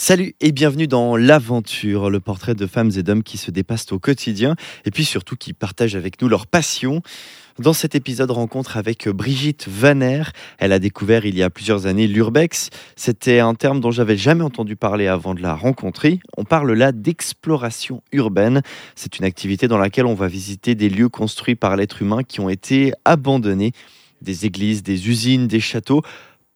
Salut et bienvenue dans L'aventure, le portrait de femmes et d'hommes qui se dépassent au quotidien et puis surtout qui partagent avec nous leur passion. Dans cet épisode, rencontre avec Brigitte Vaner. Elle a découvert il y a plusieurs années l'urbex. C'était un terme dont j'avais jamais entendu parler avant de la rencontrer. On parle là d'exploration urbaine. C'est une activité dans laquelle on va visiter des lieux construits par l'être humain qui ont été abandonnés. Des églises, des usines, des châteaux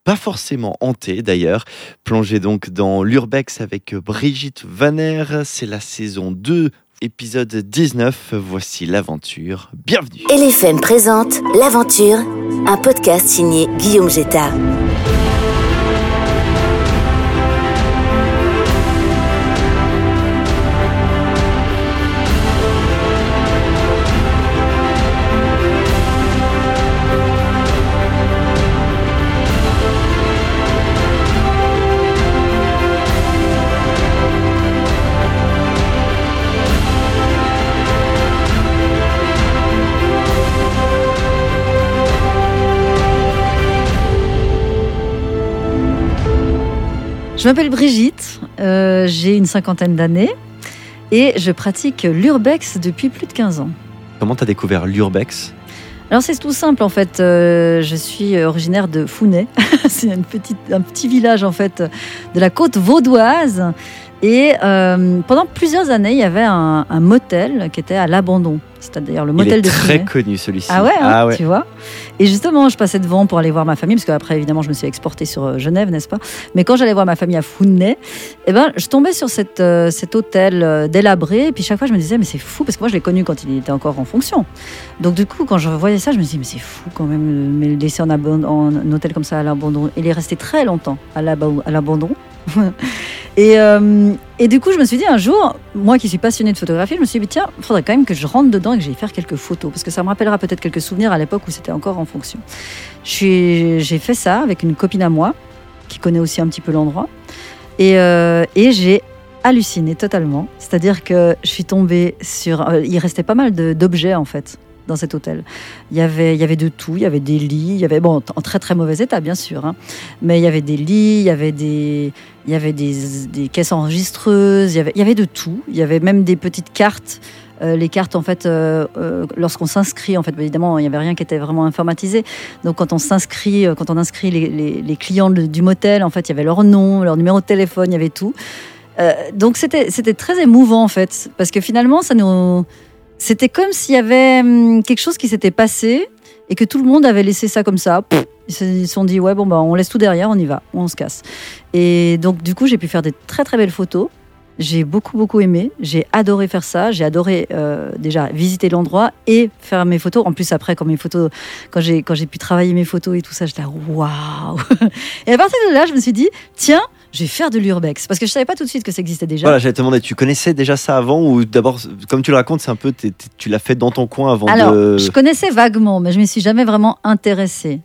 pas forcément hanté d'ailleurs. Plongez donc dans l'Urbex avec Brigitte Vaner, c'est la saison 2, épisode 19. Voici l'aventure. Bienvenue. LFM présente L'aventure, un podcast signé Guillaume Jetta. Je m'appelle Brigitte, euh, j'ai une cinquantaine d'années et je pratique l'urbex depuis plus de 15 ans. Comment tu as découvert l'urbex? Alors c'est tout simple en fait, euh, je suis originaire de Founet, c'est une petite, un petit village en fait de la côte vaudoise et euh, pendant plusieurs années il y avait un, un motel qui était à l'abandon. C'était d'ailleurs le Il motel est de très connu celui-ci. Ah ouais, hein, Ah ouais. tu vois. Et justement, je passais devant pour aller voir ma famille, parce qu'après, évidemment, je me suis exportée sur euh, Genève, n'est-ce pas? Mais quand j'allais voir ma famille à Founet, eh ben, je tombais sur cette, euh, cet hôtel euh, délabré, et puis chaque fois, je me disais, mais c'est fou, parce que moi, je l'ai connu quand il était encore en fonction. Donc, du coup, quand je voyais ça, je me disais, mais c'est fou quand même, mais le laisser en, en un hôtel comme ça à l'abandon. Il est resté très longtemps à l'abandon. et, euh, et du coup, je me suis dit un jour, moi qui suis passionnée de photographie, je me suis dit, tiens, il faudrait quand même que je rentre dedans et que j'aille faire quelques photos, parce que ça me rappellera peut-être quelques souvenirs à l'époque où c'était encore en fonction. J'ai fait ça avec une copine à moi, qui connaît aussi un petit peu l'endroit, et, euh, et j'ai halluciné totalement. C'est-à-dire que je suis tombée sur... euh, il restait pas mal d'objets, en fait, dans cet hôtel. Il y, avait, il y avait de tout, il y avait des lits, il y avait, bon, en très très mauvais état, bien sûr, hein, mais il y avait des lits, il y avait des, il y avait des, caisses enregistreuses, il y, avait, il y avait de tout. Il y avait même des petites cartes. Euh, les cartes, en fait, euh, euh, lorsqu'on s'inscrit, en fait, évidemment, il n'y avait rien qui était vraiment informatisé. Donc, quand on s'inscrit, euh, quand on inscrit les, les- clients du motel, en fait, il y avait leur nom, leur numéro de téléphone, il y avait tout. Euh, donc, c'était très émouvant, en fait, parce que finalement, ça nous, c'était comme s'il y avait hum, quelque chose qui s'était passé et que tout le monde avait laissé ça comme ça. Ils se sont dit, ouais, bon, bah, on laisse tout derrière, on y va, on se casse. Et donc, du coup, j'ai pu faire des très très belles photos. J'ai beaucoup beaucoup aimé. J'ai adoré faire ça. J'ai adoré euh, déjà visiter l'endroit et faire mes photos. En plus, après, quand mes photos, quand j'ai quand j'ai pu travailler mes photos et tout ça, j'étais waouh. Et à partir de là, je me suis dit, tiens, je vais faire de l'urbex parce que je savais pas tout de suite que ça existait déjà. Voilà, j'allais te demander, tu connaissais déjà ça avant ou d'abord, comme tu le racontes, c'est un peu, tu l'as fait dans ton coin avant Alors, de. je connaissais vaguement, mais je ne m'y suis jamais vraiment intéressée.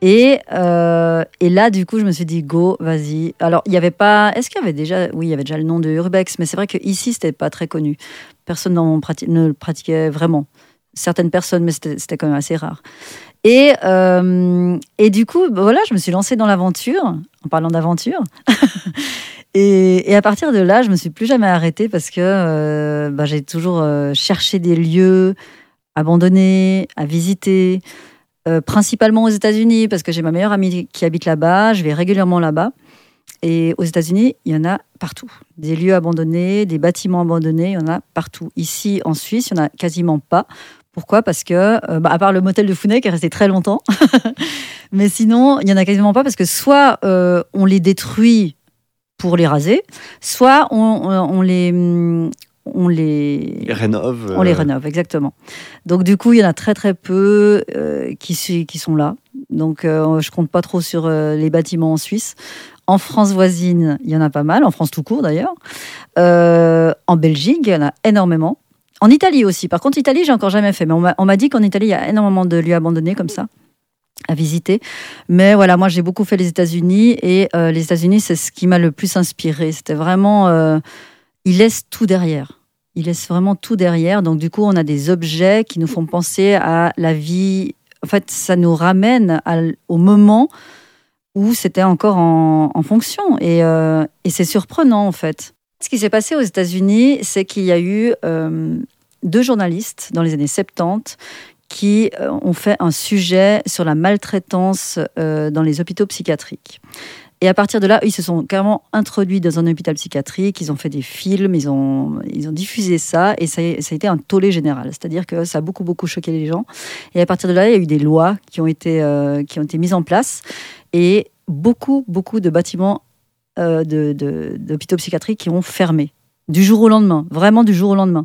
Et, euh, et là, du coup, je me suis dit, go, vas-y. Alors, il n'y avait pas. Est-ce qu'il y avait déjà. Oui, il y avait déjà le nom de Urbex, mais c'est vrai qu'ici, c'était pas très connu. Personne ne le pratiquait vraiment. Certaines personnes, mais c'était quand même assez rare. Et, euh, et du coup, bah voilà, je me suis lancée dans l'aventure, en parlant d'aventure. et, à partir de là, je me suis plus jamais arrêtée parce que euh, bah, j'ai toujours euh, cherché des lieux abandonnés, à visiter, principalement aux États-Unis, parce que j'ai ma meilleure amie qui habite là-bas, je vais régulièrement là-bas. Et aux États-Unis, il y en a partout. Des lieux abandonnés, des bâtiments abandonnés, il y en a partout. Ici, en Suisse, il n'y en a quasiment pas. Pourquoi? Parce que, euh, bah, à part le motel de Founet qui est resté très longtemps, mais sinon, il n'y en a quasiment pas parce que soit euh, on les détruit pour les raser, soit on, on- on les, hum, on les, Les rénove. on les euh, rénove, exactement. Donc du coup, il y en a très très peu euh, qui, sont là. Donc euh, je compte pas trop sur euh, les bâtiments en Suisse. En France voisine, il y en a pas mal. En France tout court d'ailleurs. Euh, en Belgique, il y en a énormément. En Italie aussi. Par contre, Italie, j'ai encore jamais fait. Mais on m'a- dit qu'en Italie, il y a énormément de lieux abandonnés comme ça à visiter. Mais voilà, moi j'ai beaucoup fait les États-Unis et euh, les États-Unis, c'est ce qui m'a le plus inspiré. C'était vraiment, euh, ils laissent tout derrière. Ils laissent vraiment tout derrière. Donc du coup, on a des objets qui nous font penser à la vie. En fait, ça nous ramène au moment où c'était encore en, fonction. Euh, et c'est surprenant, en fait. Ce qui s'est passé aux États-Unis, c'est qu'il y a eu euh, deux journalistes dans les années 70 qui euh, ont fait un sujet sur la maltraitance euh, dans les hôpitaux psychiatriques. Et à partir de là, ils se sont carrément introduits dans un hôpital psychiatrique, ils ont fait des films, ils ont, diffusé ça, et ça, a- été un tollé général. C'est-à-dire que ça a beaucoup, beaucoup choqué les gens. Et à partir de là, il y a eu des lois qui ont été, qui ont été mises en place, et beaucoup, beaucoup de bâtiments euh, d'hôpitaux psychiatriques qui ont fermé, du jour au lendemain, vraiment du jour au lendemain.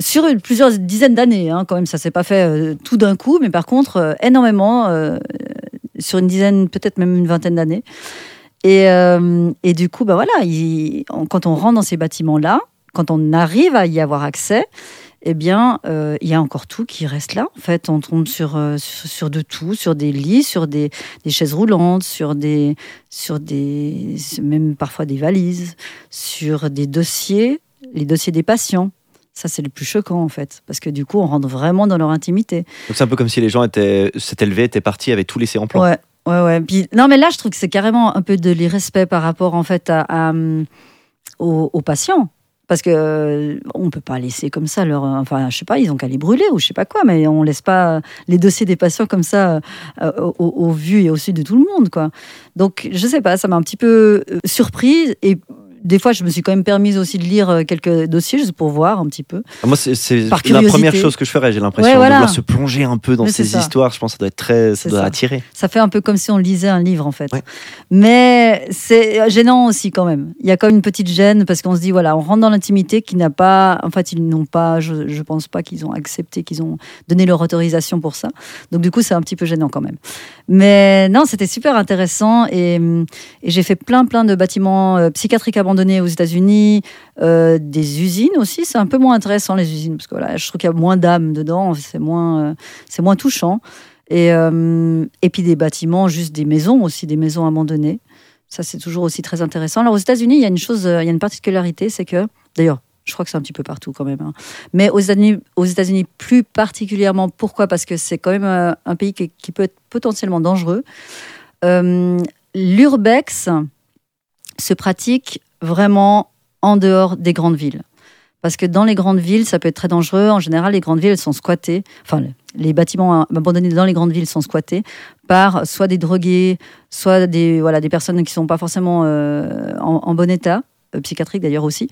Sur plusieurs dizaines d'années, hein, quand même, ça s'est pas fait euh, tout d'un coup, mais par contre, euh, énormément, euh, sur une dizaine, peut-être même une vingtaine d'années. Et, et du coup, bah voilà, quand on rentre dans ces bâtiments-là, quand on arrive à y avoir accès, eh bien, euh, il y a encore tout qui reste là. En fait, on tombe sur, euh, sur, sur de tout, sur des lits, sur des, des chaises roulantes, sur des, sur des, même parfois des valises, sur des dossiers, les dossiers des patients. Ça, c'est le plus choquant, en fait, parce que du coup, on rentre vraiment dans leur intimité. Donc c'est un peu comme si les gens étaient s'étaient levés, étaient partis, avaient tout laissé en plan. Ouais, ouais, ouais. Puis, non, mais là, je trouve que c'est carrément un peu de l'irrespect par rapport, en fait, à, à, hum, aux, aux patients. Parce que euh, on peut pas laisser comme ça leur, enfin, je sais pas, ils ont qu'à les brûler ou je sais pas quoi, mais on laisse pas les dossiers des patients comme ça euh, au, vu et au su de tout le monde, quoi. Donc, je sais pas, ça m'a un petit peu euh, surprise et des fois, je me suis quand même permise aussi de lire euh, quelques dossiers juste pour voir un petit peu. Moi, c'est la curiosité. première chose que je ferais. J'ai l'impression Ouais, de voilà. vouloir se plonger un peu dans Mais ces histoires. Je pense que ça doit être très, ça doit ça. attirer. Ça fait un peu comme si on lisait un livre en fait. Ouais. Mais c'est gênant aussi quand même. Il y a quand même une petite gêne parce qu'on se dit voilà, on rentre dans l'intimité qui n'a pas, en fait, ils n'ont pas, je, je pense pas qu'ils ont accepté, qu'ils ont donné leur autorisation pour ça. Donc du coup, c'est un petit peu gênant quand même. Mais non, c'était super intéressant et, et j'ai fait plein plein de bâtiments euh, psychiatriques abandonnés aux États-Unis, euh, des usines aussi. C'est un peu moins intéressant les usines parce que voilà, je trouve qu'il y a moins d'âme dedans, c'est moins, euh, c'est moins touchant. Et, euh, et puis des bâtiments, juste des maisons aussi, des maisons abandonnées. Ça, c'est toujours aussi très intéressant. Alors aux États-Unis, il y a une chose, il y a une particularité, c'est que, d'ailleurs, je crois que c'est un petit peu partout quand même. hein. Mais aux États-Unis, plus particulièrement, pourquoi? Parce que c'est quand même un pays qui, peut être potentiellement dangereux. L'urbex se pratique vraiment en dehors des grandes villes. Parce que dans les grandes villes, ça peut être très dangereux. En général, les grandes villes sont squattées. Enfin, les bâtiments abandonnés dans les grandes villes sont squattés par soit des drogués, soit des, voilà, des personnes qui sont pas forcément euh, en bon état, euh, psychiatrique d'ailleurs aussi,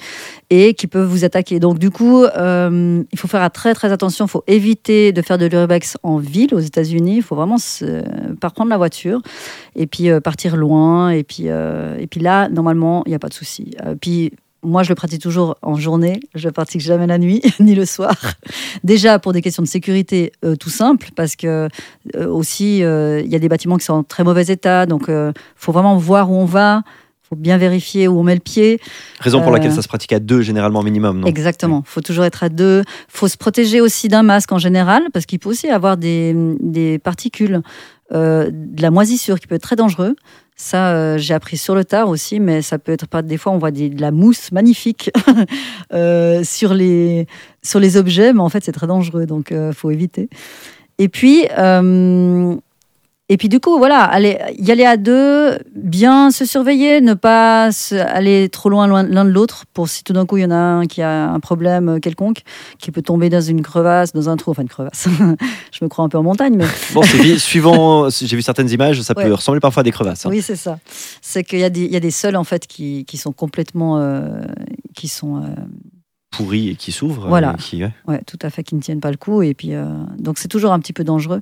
et qui peuvent vous attaquer. Donc du coup, euh, il faut faire très très attention. Il faut éviter de faire de l'urbex en ville aux États-Unis. Il faut vraiment se, pas prendre la voiture et puis euh, partir loin. Et puis, et puis là, normalement, il n'y a pas de souci. Puis moi, je le pratique toujours en journée. Je ne pratique jamais la nuit ni le soir. Déjà pour des questions de sécurité tout simple, parce que aussi il y a des bâtiments qui sont en très mauvais état, donc il faut vraiment voir où on va. Faut bien vérifier où on met le pied. Raison pour Euh, laquelle ça se pratique à deux généralement minimum. Non? Exactement. Il faut toujours être à deux. Faut se protéger aussi d'un masque en général, parce qu'il peut aussi avoir des, des particules, euh, de la moisissure qui peut être très dangereux. Ça, euh, j'ai appris sur le tard aussi, mais ça peut être pas. Des fois, on voit des- de la mousse magnifique euh, sur, les, sur les objets, mais en fait, c'est très dangereux, donc il faut éviter. Et puis, euh, et puis du coup, voilà, aller, y aller à deux, bien se surveiller, ne pas se- aller trop loin l'un de l'autre pour si tout d'un coup il y en a un qui a un problème quelconque, qui peut tomber dans une crevasse, dans un trou, enfin une crevasse. Je me crois un peu en montagne, mais Bon, suivant. J'ai vu certaines images, ça peut ressembler parfois à des crevasses. hein. oui, c'est ça. C'est qu'il y a des, il y a des sols en fait qui, qui sont complètement, euh, qui sont euh, Pourries et qui s'ouvrent. Voilà. euh, qui, ouais. Ouais, tout à fait, qui ne tiennent pas le coup. Et puis, euh, donc, c'est toujours un petit peu dangereux.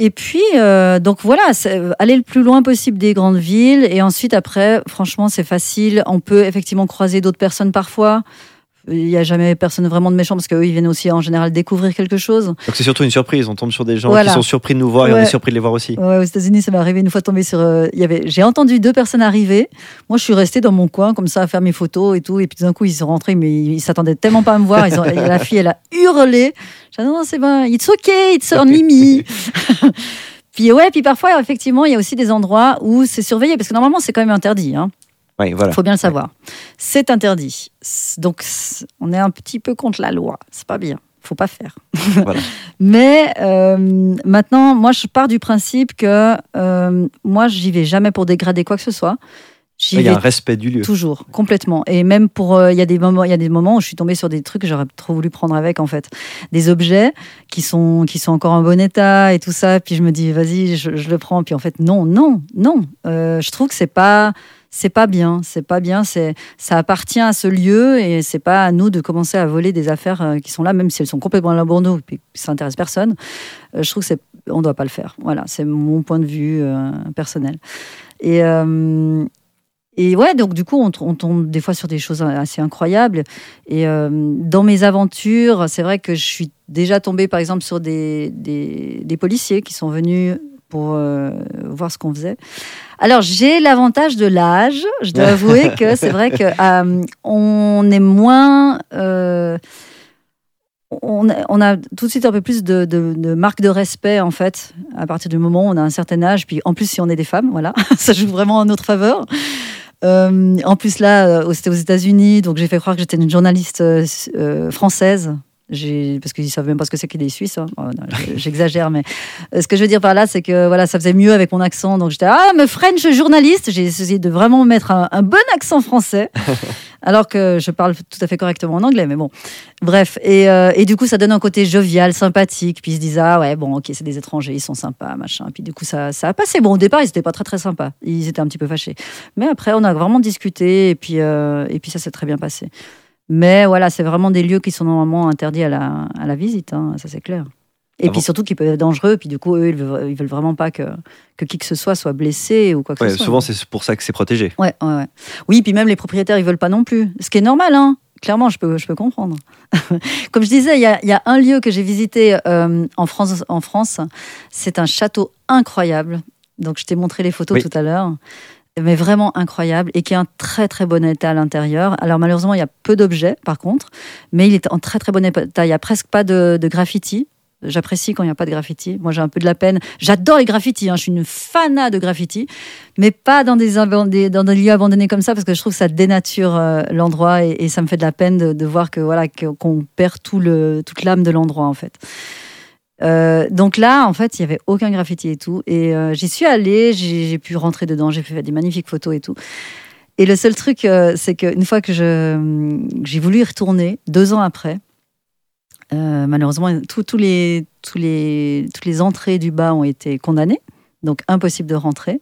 Et puis, euh, donc voilà, c'est- aller le plus loin possible des grandes villes. Et ensuite, après, franchement, c'est facile. On peut effectivement croiser d'autres personnes parfois. Il n'y a jamais personne vraiment de méchant parce qu'eux, ils viennent aussi en général découvrir quelque chose. Donc c'est surtout une surprise. On tombe sur des gens Voilà. qui sont surpris de nous voir et on Ouais. est surpris de les voir aussi. Ouais, aux États-Unis, ça m'est arrivé une fois de tomber sur. euh, il y avait, j'ai entendu deux personnes arriver. Moi, je suis restée dans mon coin, comme ça, à faire mes photos et tout. Et puis, d'un coup, ils sont rentrés, mais ils, s'attendaient tellement pas à me voir. Ils ont, la fille, elle a hurlé. J'ai dit, non, c'est bon, it's okay, it's on Mimi. puis, ouais, puis parfois, effectivement, il y a aussi des endroits où c'est surveillé, parce que normalement, c'est quand même interdit. Hein. Voilà. Il faut bien le savoir. C'est interdit. Donc, on est un petit peu contre la loi. C'est pas bien. faut pas faire. Voilà. Mais euh, maintenant, moi, je pars du principe que euh, moi, j'y vais jamais pour dégrader quoi que ce soit. Il y a un respect du lieu. Toujours, complètement. Et même pour, euh, il y a des moments, il y a des moments où je suis tombée sur des trucs que j'aurais trop voulu prendre avec en fait, des objets qui sont qui sont encore en bon état et tout ça. Puis je me dis, vas-y, je, je le prends. Puis en fait, non, non, non. Euh, je trouve que c'est pas c'est pas bien, c'est pas bien. C'est ça appartient à ce lieu et c'est pas à nous de commencer à voler des affaires euh, qui sont là, même si elles sont complètement à l'abandon. Puis ça intéresse personne. Je trouve que c'est on doit pas le faire. Voilà, c'est mon point de vue euh, personnel. Et euh, et ouais, donc du coup, on, on tombe des fois sur des choses assez incroyables. Et euh, dans mes aventures, c'est vrai que je suis déjà tombée, par exemple, sur des, des, des policiers qui sont venus pour euh, voir ce qu'on faisait. Alors, j'ai l'avantage de l'âge. Je dois avouer que c'est vrai que euh, on est moins. euh, on, a, on a tout de suite un peu plus de, de, de marque de respect, en fait, à partir du moment où on a un certain âge. Puis en plus, si on est des femmes, voilà, ça joue vraiment en notre faveur. Euh, en plus, là, euh, c'était aux États-Unis, donc j'ai fait croire que j'étais une journaliste euh, française. Parce qu'ils savent même pas ce que c'est que des Suisses. hein. Oh, J'exagère, mais euh, ce que je veux dire par là, c'est que voilà, ça faisait mieux avec mon accent. Donc j'étais ah, me French journaliste. J'ai essayé de vraiment mettre un, un bon accent français, alors que je parle tout à fait correctement en anglais. Mais bon, bref. Et, euh, et du coup, ça donne un côté jovial, sympathique. Puis ils se disent ah ouais, bon, ok, c'est des étrangers, ils sont sympas, machin. Puis du coup, ça, ça a passé. Bon, au départ, ils n'étaient pas très très sympas. Ils étaient un petit peu fâchés. Mais après, on a vraiment discuté et puis, euh, et puis ça s'est très bien passé. Mais voilà, c'est vraiment des lieux qui sont normalement interdits à la, à la visite, hein, ça c'est clair. Et Ah puis bon surtout qui peuvent être dangereux, puis du coup, eux, ils veulent, ils veulent vraiment pas que, que qui que ce soit soit blessé ou quoi que Ouais, ce soit. souvent, c'est pour ça que c'est protégé. Ouais, ouais, ouais. Oui, puis même les propriétaires, ils veulent pas non plus. Ce qui est normal, hein. Clairement, je peux, je peux comprendre. Comme je disais, il y a, y a un lieu que j'ai visité euh, en France. En France, c'est un château incroyable. Donc, je t'ai montré les photos Oui. tout à l'heure, mais vraiment incroyable et qui est en très très bon état à l'intérieur. Alors malheureusement, il y a peu d'objets, par contre, mais il est en très très bon état. Il y a presque pas de, graffiti. J'apprécie quand il n'y a pas de graffiti. Moi, j'ai un peu de la peine. J'adore les graffitis. hein. Je suis une fana de graffiti mais pas dans des, lieux abandonnés comme ça parce que je trouve que ça dénature euh, l'endroit et, ça me fait de la peine de, voir que voilà qu'on perd tout le toute l'âme de l'endroit en fait. Euh, donc là, en fait, il y avait aucun graffiti et tout. Et euh, j'y suis allée, j'ai pu rentrer dedans, j'ai fait des magnifiques photos et tout. Et le seul truc, euh, c'est qu'une fois que j'ai voulu y retourner, deux ans après, euh, malheureusement, toutes les entrées du bas ont été condamnées. Donc, impossible de rentrer.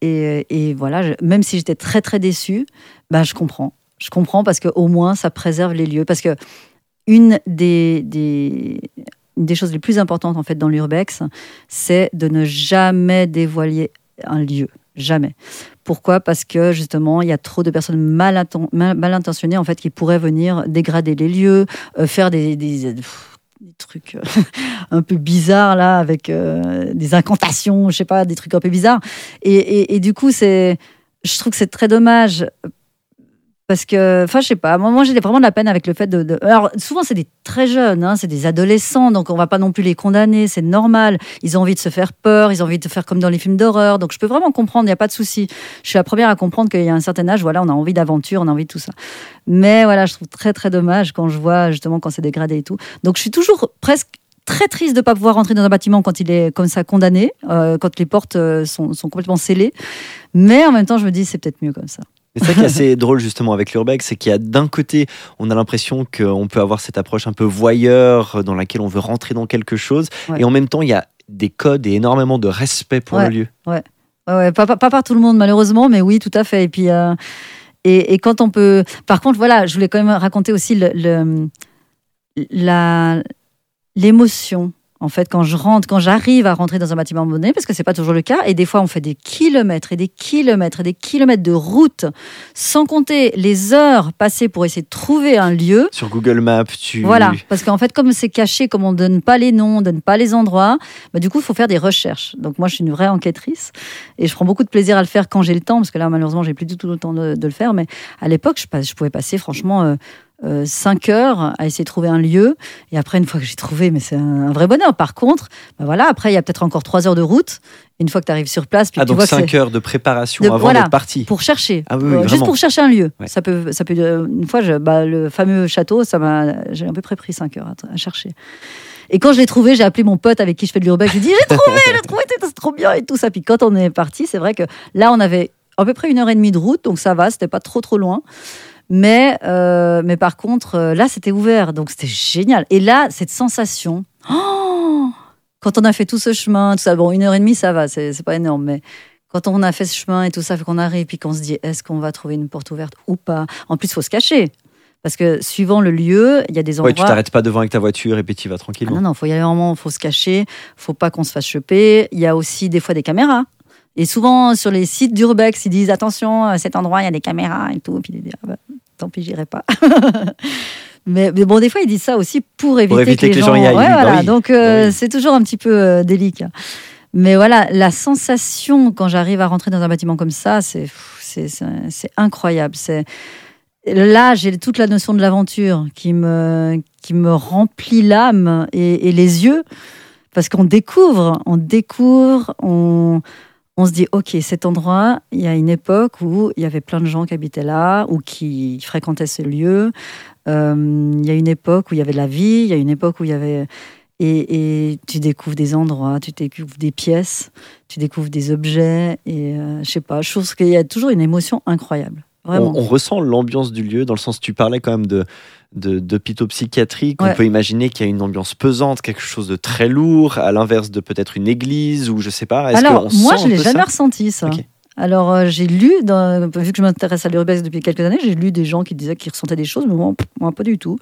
Et, voilà, même si j'étais très très déçue, bah, je comprends. Je comprends parce qu'au moins ça préserve les lieux. Parce que une des, une des choses les plus importantes en fait dans l'urbex, c'est de ne jamais dévoiler un lieu. Jamais. Pourquoi? Parce que justement, il y a trop de personnes mal, inten- mal, mal intentionnées en fait qui pourraient venir dégrader les lieux, euh, faire des, trucs euh, un peu bizarres là, avec euh, des incantations, je sais pas, des trucs un peu bizarres. Et, et, et du coup, c'est, je trouve que c'est très dommage. Parce que, enfin, je sais pas, moi, moi j'ai vraiment de la peine avec le fait de. de- Alors, souvent, c'est des très jeunes, hein, c'est des adolescents, donc on va pas non plus les condamner, c'est normal. Ils ont envie de se faire peur, ils ont envie de faire comme dans les films d'horreur, donc je peux vraiment comprendre, il n'y a pas de souci. Je suis la première à comprendre qu'il y a un certain âge, voilà, on a envie d'aventure, on a envie de tout ça. Mais voilà, je trouve très, très dommage quand je vois justement quand c'est dégradé et tout. Donc, je suis toujours presque très triste de ne pas pouvoir rentrer dans un bâtiment quand il est comme ça condamné, euh, quand les portes euh, sont, sont complètement scellées. Mais en même temps, je me dis, c'est peut-être mieux comme ça. C'est ça qui est assez drôle justement avec l'urbex, c'est qu'il y a d'un côté, on a l'impression qu'on peut avoir cette approche un peu voyeur dans laquelle on veut rentrer dans quelque chose, Ouais. et en même temps, il y a des codes et énormément de respect pour Ouais. le lieu. Ouais, ouais, pas, pas, pas par tout le monde malheureusement, mais oui, tout à fait. Et puis, euh, et, et quand on peut. Par contre, voilà, je voulais quand même raconter aussi le, le- la l'émotion. En fait, quand je rentre, quand j'arrive à rentrer dans un bâtiment abandonné, parce que c'est pas toujours le cas, et des fois on fait des kilomètres et des kilomètres et des kilomètres de route, sans compter les heures passées pour essayer de trouver un lieu. Sur Google Maps, tu... Voilà, parce qu'en fait, comme c'est caché, comme on donne pas les noms, on donne pas les endroits, bah, du coup, il faut faire des recherches. Donc moi, je suis une vraie enquêtrice et je prends beaucoup de plaisir à le faire quand j'ai le temps, parce que là, malheureusement, j'ai plus du tout le temps de, de le faire. Mais à l'époque, je pouvais passer franchement euh, 5 heures à essayer de trouver un lieu. Et après, une fois que j'ai trouvé, mais c'est un, vrai bonheur. Par contre, bah voilà, après, il y a peut-être encore 3 heures de route. Une fois que tu arrives sur place, puis Ah, tu donc vois que 5 c'est- heures de préparation De- avant voilà. d'être parti. pour chercher. Ah oui, oui, Euh, juste vraiment. pour chercher un lieu. Ouais. Ça peut, ça peut. euh, Une fois, je- bah, le fameux château, ça m'a, j'ai à peu près pris 5 heures à, à chercher. Et quand je l'ai trouvé, j'ai appelé mon pote avec qui je fais de l'urbex. Je lui ai dit j'ai trouvé, j'ai trouvé, c'est trop bien et tout ça. Puis quand on est parti, c'est vrai que là, on avait à peu près une heure et demie de route, donc ça va, c'était pas trop trop loin. Mais, euh, mais par contre, euh, là, c'était ouvert, donc c'était génial. Et là, cette sensation, oh quand on a fait tout ce chemin, tout ça, bon, une heure et demie, ça va, c'est pas énorme, mais quand on a fait ce chemin et tout ça, qu'on arrive, puis qu'on se dit, est-ce qu'on va trouver une porte ouverte ou pas? En plus, il faut se cacher. Parce que suivant le lieu, il y a des endroits. Ouais, tu t'arrêtes pas devant avec ta voiture et puis tu vas Ah tranquillement. non, non, faut y aller vraiment, faut se cacher, faut pas qu'on se fasse choper. Il y a aussi des fois des caméras. Et souvent, sur les sites d'Urbex, ils disent attention, à cet endroit, il y a des caméras et tout. Et puis, ils disent, ah bah, tant pis, j'irai pas. mais, mais bon, des fois, ils disent ça aussi pour éviter, éviter que les gens, y aillent, Ouais, bah voilà. oui. Donc, euh, Bah oui. c'est toujours un petit peu euh, délicat. Mais voilà, la sensation quand j'arrive à rentrer dans un bâtiment comme ça, c'est incroyable. C'est là, j'ai toute la notion de l'aventure qui me qui me remplit l'âme et, et les yeux parce qu'on découvre, on découvre, on on se dit ok, cet endroit, il y a une époque où il y avait plein de gens qui habitaient là ou qui fréquentaient ce lieu. Euh, il y a une époque où il y avait de la vie, il y a une époque où il y avait et, et tu découvres des endroits, tu découvres des pièces, tu découvres des objets et euh, je sais pas, je trouve qu'il y a toujours une émotion incroyable, vraiment. On, on ressent l'ambiance du lieu, dans le sens tu parlais quand même de de- d'hôpitaux psychiatriques. On Ouais. peut imaginer qu'il y a une ambiance pesante, quelque chose de très lourd, à l'inverse de peut-être une église ou je sais pas. Alors, moi, je l'ai jamais ça? ressenti, ça. Alors, euh, j'ai lu, dans- vu que je m'intéresse à l'urbex depuis quelques années, j'ai lu des gens qui disaient qu'ils ressentaient des choses, mais moi, pas du tout.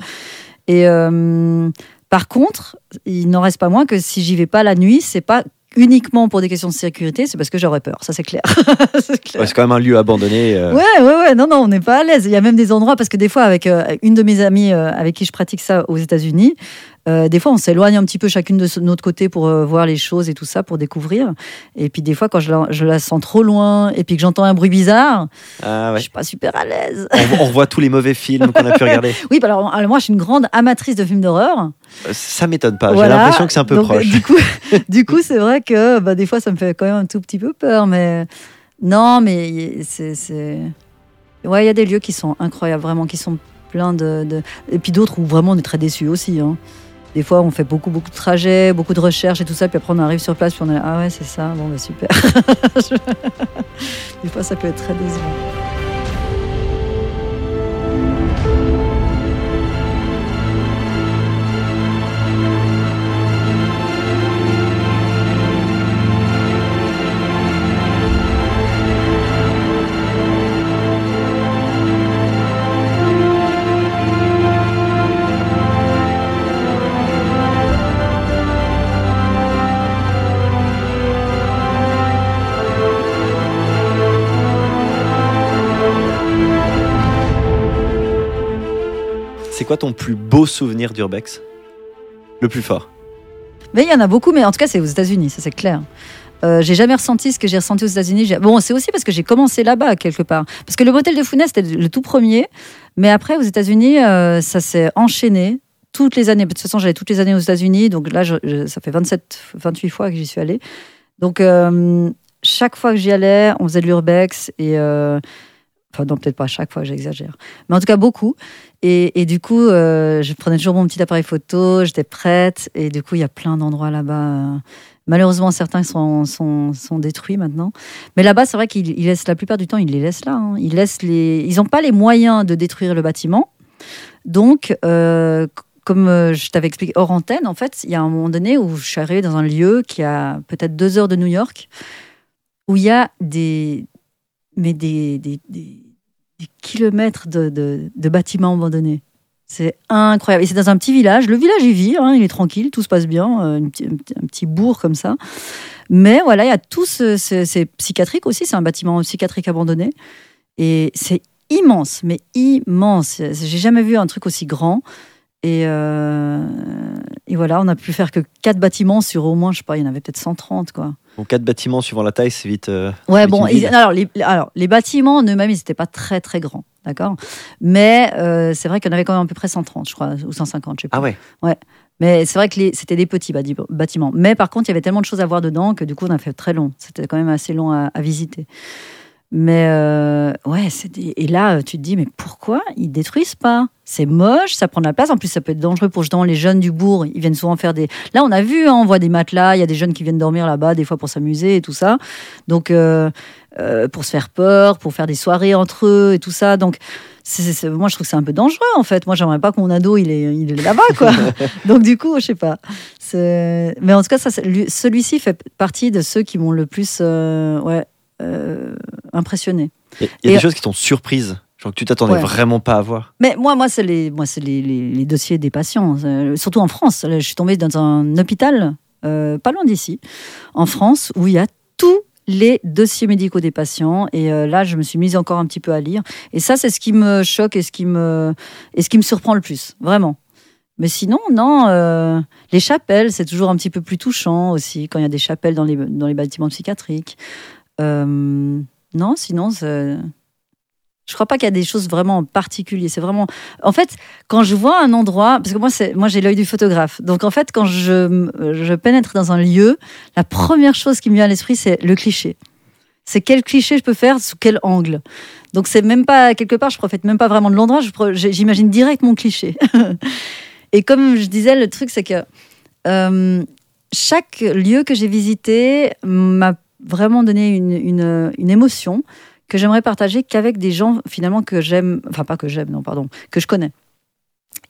Et euh, par contre, il n'en reste pas moins que si j'y vais pas la nuit, c'est pas uniquement pour des questions de sécurité, c'est parce que j'aurais peur. Ça, c'est clair. C'est. Ouais, quand même un lieu abandonné. euh, Ouais, ouais, ouais, non, non, on n'est pas à l'aise. Il y a même des endroits, parce que des fois, avec euh, une de mes amies euh, avec qui je pratique ça aux États-Unis, euh, des fois, on s'éloigne un petit peu chacune de notre côté pour euh, voir les choses et tout ça, pour découvrir. Et puis, des fois, quand je la, je la sens trop loin et puis que j'entends un bruit bizarre, Ah ouais. je suis pas super à l'aise. on, on revoit tous les mauvais films qu'on a pu regarder. Oui, bah alors, alors, moi, je suis une grande amatrice de films d'horreur. Euh, Ça m'étonne pas. J'ai l'impression que c'est un peu Donc, proche. Du coup, du coup, c'est vrai que bah, des fois, ça me fait quand même un tout petit peu peur, mais non, mais c'est, c'est... ouais, il y a des lieux qui sont incroyables, vraiment, qui sont pleins de, de- et puis d'autres où vraiment on est très déçus aussi. hein. Des fois, on fait beaucoup, beaucoup de trajets, beaucoup de recherches et tout ça, puis après on arrive sur place, puis on est là, ah ouais, c'est ça, bon, bah super. des fois, ça peut être très décevant. C'est quoi ton plus beau souvenir d'Urbex? Le plus fort Mais il y en a beaucoup, mais en tout cas, c'est aux États-Unis, ça c'est clair. Euh, j'ai jamais ressenti ce que j'ai ressenti aux États-Unis. Bon, c'est aussi parce que j'ai commencé là-bas quelque part. Parce que le motel de Funès c'était le tout premier, mais après aux États-Unis, euh, ça s'est enchaîné toutes les années. De toute façon, j'allais toutes les années aux États-Unis, donc là, ça fait 27, 28 fois que j'y suis allée. Donc euh, chaque fois que j'y allais, on faisait de l'urbex et euh, enfin non, peut-être pas chaque fois, j'exagère, mais en tout cas beaucoup. Et, du coup, euh, je prenais toujours mon petit appareil photo, j'étais prête. Et du coup, il y a plein d'endroits là-bas. euh, Malheureusement, certains sont, sont, sont détruits maintenant. Mais là-bas, c'est vrai qu'ils ils laissent la plupart du temps, ils les laissent là. hein. Ils laissent les, n'ont pas les moyens de détruire le bâtiment. Donc, euh, comme je t'avais expliqué hors antenne, en fait, il y a un moment donné où je suis arrivée dans un lieu qui a peut-être deux heures de New York, où il y a des, mais des, des- des kilomètres de, de, bâtiments abandonnés. C'est incroyable. Et c'est dans un petit village. Le village, il vit, hein, il est tranquille, tout se passe bien, euh, un, petit, bourg comme ça. Mais voilà, il y a tout ce, ce- c'est psychiatrique aussi, c'est un bâtiment psychiatrique abandonné. Et c'est immense, mais immense. J'ai jamais vu un truc aussi grand. Et, euh, et voilà, on a pu faire que quatre bâtiments sur au moins, je sais pas, il y en avait peut-être 130, quoi. Donc quatre bâtiments suivant la taille, c'est vite. euh, Ouais, bon, ils- alors, les, alors les bâtiments en eux-mêmes, ils n'étaient pas très très grands, d'accord? Mais euh, c'est vrai qu'il y en avait quand même à peu près 130, je crois, ou 150, je sais pas. Ah ouais. Mais c'est vrai que c'était des petits bâti- bâtiments. Mais par contre, il y avait tellement de choses à voir dedans que du coup, on a fait très long. C'était quand même assez long à, à visiter. Mais euh, ouais, des- et là, tu te dis, mais pourquoi ils détruisent pas? C'est moche, ça prend de la place. En plus, ça peut être dangereux pour justement les jeunes du bourg. Ils viennent souvent faire des. Là, on a vu, hein, on voit des matelas. Il y a des jeunes qui viennent dormir là-bas, des fois pour s'amuser et tout ça. Donc, euh, euh, pour se faire peur, pour faire des soirées entre eux et tout ça. Donc, moi, je trouve que c'est un peu dangereux en fait. Moi, j'aimerais pas que mon ado il est, il est là-bas, quoi. Donc, du coup, je sais pas. Mais en tout cas, ça, celui-ci fait partie de ceux qui m'ont le plus, euh, ouais, euh, impressionné. Il y a, y des choses qui t'ont surprise, que tu t'attendais Ouais. vraiment pas à voir. Mais moi, moi, c'est les, moi, c'est les, les- les dossiers des patients. Euh, Surtout en France. Je suis tombée dans un hôpital, euh, pas loin d'ici, en France, où il y a tous les dossiers médicaux des patients. Et euh, là, je me suis mise encore un petit peu à lire. Et ça, c'est ce qui me choque et ce qui me, et ce qui me surprend le plus, vraiment. Mais sinon, non, euh, les chapelles, c'est toujours un petit peu plus touchant aussi, quand il y a des chapelles dans les, dans les bâtiments psychiatriques. Euh, non, sinon, je crois pas qu'il y a des choses vraiment particulières. C'est vraiment. En fait, quand je vois un endroit, parce que moi, c'est, moi, j'ai l'œil du photographe. Donc, en fait, quand je, je pénètre dans un lieu, la première chose qui me vient à l'esprit, c'est le cliché. C'est quel cliché je peux faire, sous quel angle. Donc, c'est même pas quelque part, je profite même pas vraiment de l'endroit. J'imagine direct mon cliché. Et comme je disais, le truc, c'est que euh, chaque lieu que j'ai visité m'a vraiment donné une, une, une émotion que j'aimerais partager qu'avec des gens finalement que j'aime, enfin pas que j'aime, non pardon, que je connais.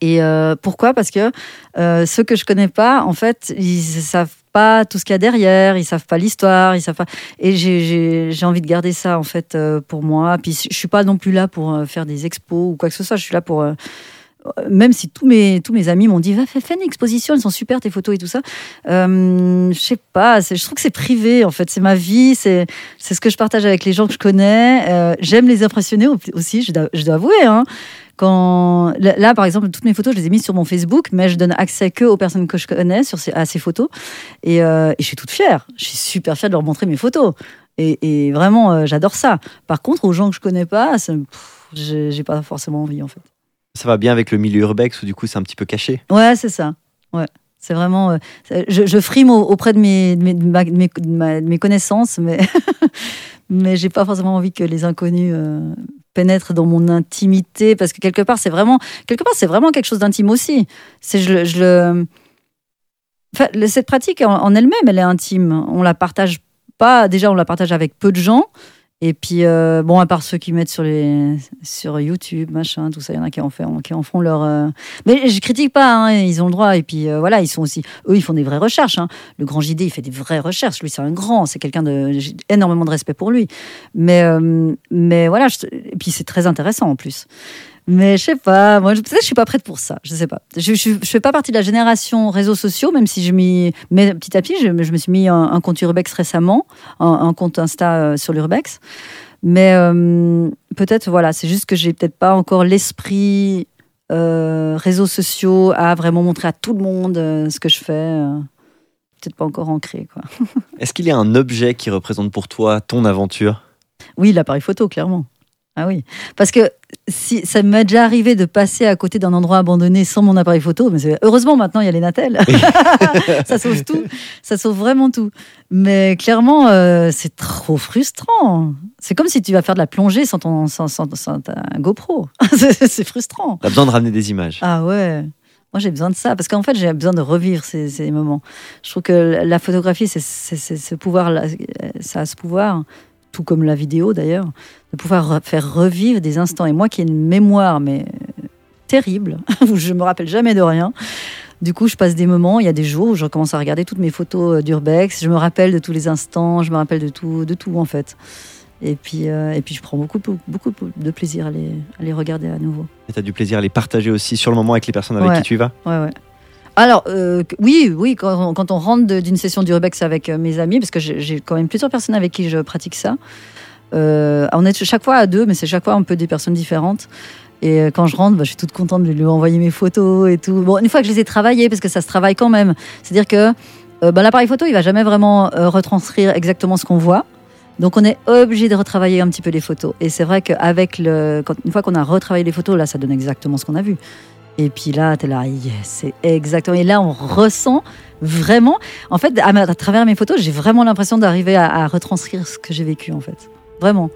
Et euh, pourquoi? Parce que euh, ceux que je connais pas, en fait, ils savent pas tout ce qu'il y a derrière, ils savent pas l'histoire, ils savent pas. Et j'ai- envie de garder ça en fait euh, pour moi. Puis je suis pas non plus là pour faire des expos ou quoi que ce soit. Je suis là pour même si tous mes, tous mes amis m'ont dit va fais, une exposition, elles sont super tes photos et tout ça. Euh, je sais pas, je trouve que c'est privé en fait, c'est ma vie, c'est ce que je partage avec les gens que je connais. Euh, J'aime les impressionner au- aussi, je dois, je dois avouer. Hein. Quand là, par exemple, toutes mes photos, je les ai mises sur mon Facebook, mais je donne accès que aux personnes que je connais sur ces, à ces photos. Et, euh, et je suis toute fière. Je suis super fière de leur montrer mes photos. Et, et vraiment, euh, j'adore ça. Par contre, aux gens que je connais pas, j'ai pas forcément envie en fait. Ça va bien avec le milieu urbex où du coup c'est un petit peu caché? Ouais, c'est ça. Ouais. C'est vraiment. euh, je, frime au- auprès de mes, de mes, connaissances, mais, mais j'ai pas forcément envie que les inconnus euh, pénètrent dans mon intimité, parce que quelque part, c'est vraiment, quelque vraiment quelque chose d'intime aussi. C'est je, le-. Enfin, cette pratique en, en elle-même, elle est intime. On la partage pas. Déjà, on la partage avec peu de gens. Et puis, euh, bon, à part ceux qui mettent sur, les, sur YouTube, machin, tout ça, il y en a qui en, font, qui en font leur. euh, Mais je critique pas, hein, ils ont le droit. Et puis, euh, voilà, ils sont aussi. Eux, ils font des vraies recherches. hein. Le grand JD, il fait des vraies recherches. Lui, c'est un grand, c'est quelqu'un de. J'ai énormément de respect pour lui. Mais, mais voilà, et puis c'est très intéressant en plus. Mais je sais pas, moi, je- peut-être je suis pas prête pour ça. Je sais pas. Je, je, je fais pas partie de la génération réseaux sociaux, même si je m'y mets petit à petit. Je, je me suis mis un, un compte Urbex récemment, un, un compte Insta euh, sur l'Urbex. Mais euh, peut-être, voilà, c'est juste que j'ai peut-être pas encore l'esprit euh, réseaux sociaux à vraiment montrer à tout le monde euh, ce que je fais. peut-être pas encore ancré, quoi. Est-ce qu'il y a un objet qui représente pour toi ton aventure? Oui, l'appareil photo, clairement. Ah oui. Parce que si, ça m'est déjà arrivé de passer à côté d'un endroit abandonné sans mon appareil photo, mais heureusement maintenant il y a les Natel. ça sauve tout. Ça sauve vraiment tout. Mais clairement, euh, c'est trop frustrant. C'est comme si tu vas faire de la plongée sans, ton, sans, sans, GoPro. c'est frustrant. T'as besoin de ramener des images. Ah ouais. Moi, j'ai besoin de ça parce qu'en fait, j'ai besoin de revivre ces, ces moments. Je trouve que la photographie, c'est ce pouvoir, ça a ce pouvoir, tout comme la vidéo d'ailleurs, de pouvoir re- faire revivre des instants. Et moi, qui ai une mémoire mais euh, terrible, où je me rappelle jamais de rien. Du coup, je passe des moments. Il y a des jours où je commence à regarder toutes mes photos euh, d'urbex. Je me rappelle de tous les instants. Je me rappelle de tout, de tout en fait. Et puis, euh, et puis, je prends beaucoup, beaucoup de plaisir à les, à les regarder à nouveau. Et t'as du plaisir à les partager aussi sur le moment avec les personnes avec Ouais. qui tu y vas? Ouais, ouais. Alors, euh, oui, oui, quand on, rentre d'une session d'urbex avec euh, mes amis, parce que j'ai quand même plusieurs personnes avec qui je pratique ça. Euh, on est chaque fois à deux, mais c'est chaque fois un peu des personnes différentes. Et quand je rentre, bah, je suis toute contente de lui envoyer mes photos et tout. Bon, une fois que je les ai travaillées, parce que ça se travaille quand même. C'est-à-dire que ben, l'appareil photo, il va jamais vraiment retranscrire exactement ce qu'on voit. Donc on est obligé de retravailler un petit peu les photos. Et c'est vrai qu'avec le, une fois qu'on a retravaillé les photos, là, ça donne exactement ce qu'on a vu. Et puis là, tu es là, yes, c'est exactement. Et là, on ressent vraiment. En fait, à, travers mes photos, j'ai vraiment l'impression d'arriver à, retranscrire ce que j'ai vécu, en fait. Vraiment.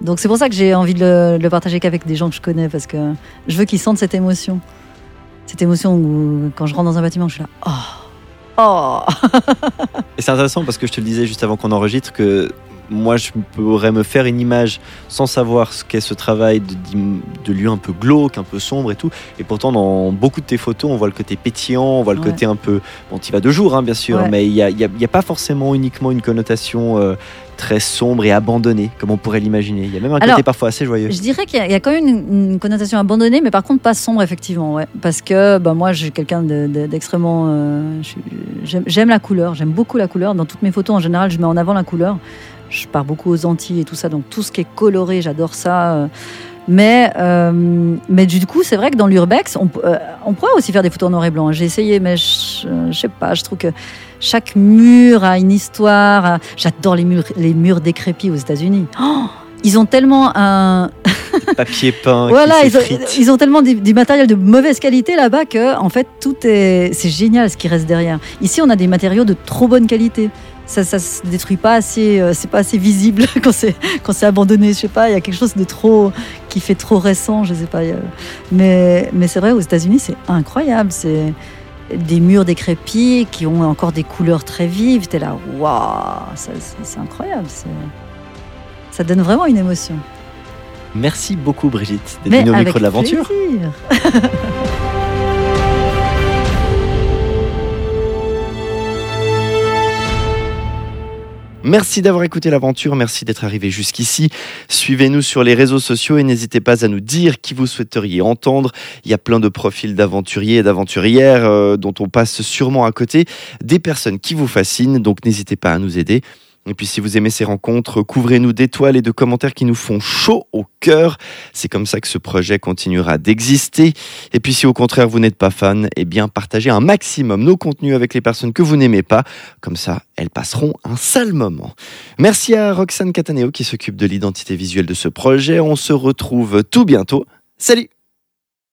Donc c'est pour ça que j'ai envie de le, le partager qu'avec des gens que je connais, parce que je veux qu'ils sentent cette émotion. Cette émotion où, quand je rentre dans un bâtiment, je suis là, oh, oh. Et c'est intéressant parce que je te le disais juste avant qu'on enregistre que moi, je pourrais me faire une image sans savoir ce qu'est ce travail de, de lieu un peu glauque, un peu sombre et tout. Et pourtant, dans beaucoup de tes photos, on voit le côté pétillant, on voit le Ouais. côté un peu. Bon, tu vas de jour, hein, bien sûr, Ouais. mais il n'y a, y a- y a pas forcément uniquement une connotation euh, très sombre et abandonnée, comme on pourrait l'imaginer. Il y a même un Alors, côté parfois assez joyeux. Je dirais qu'il y, a- il y a quand même une, une connotation abandonnée, mais par contre pas sombre, effectivement. Ouais. Parce que bah, moi, je suis quelqu'un de- de- d'extrêmement. euh, j'aime la couleur, j'aime beaucoup la couleur. Dans toutes mes photos, en général, je mets en avant la couleur. Je pars beaucoup aux Antilles et tout ça, donc tout ce qui est coloré, j'adore ça. euh. Mais, euh, mais du coup, c'est vrai que dans l'urbex, on, euh, on pourrait aussi faire des photos en noir et blanc. J'ai essayé, mais je, je sais pas, je trouve que chaque mur a une histoire. a- J'adore les murs, les murs décrépits aux États-Unis. Oh, ils ont tellement un, Papier peint voilà, ont, ils ont tellement du, du matériel de mauvaise qualité là-bas que, en fait, tout est. C'est génial ce qui reste derrière. Ici, on a des matériaux de trop bonne qualité. Ça, ça se détruit pas assez, euh, c'est pas assez visible quand c'est quand c'est abandonné. Je sais pas, il y a quelque chose de trop qui fait trop récent. Je sais pas. a- Mais mais c'est vrai, aux États-Unis, c'est incroyable. C'est des murs décrépits qui ont encore des couleurs très vives. T'es là, waouh, c'est incroyable. Ça donne vraiment une émotion. Merci beaucoup, Brigitte, d'être venue au micro de l'aventure. Merci d'avoir écouté l'aventure, merci d'être arrivé jusqu'ici. Suivez-nous sur les réseaux sociaux et n'hésitez pas à nous dire qui vous souhaiteriez entendre. Il y a plein de profils d'aventuriers et d'aventurières euh, dont on passe sûrement à côté, des personnes qui vous fascinent, donc n'hésitez pas à nous aider. Et puis si vous aimez ces rencontres, couvrez-nous d'étoiles et de commentaires qui nous font chaud au cœur. C'est comme ça que ce projet continuera d'exister. Et puis si au contraire vous n'êtes pas fan, eh bien partagez un maximum nos contenus avec les personnes que vous n'aimez pas. Comme ça, elles passeront un sale moment. Merci à Roxane Cataneo qui s'occupe de l'identité visuelle de ce projet. On se retrouve tout bientôt. Salut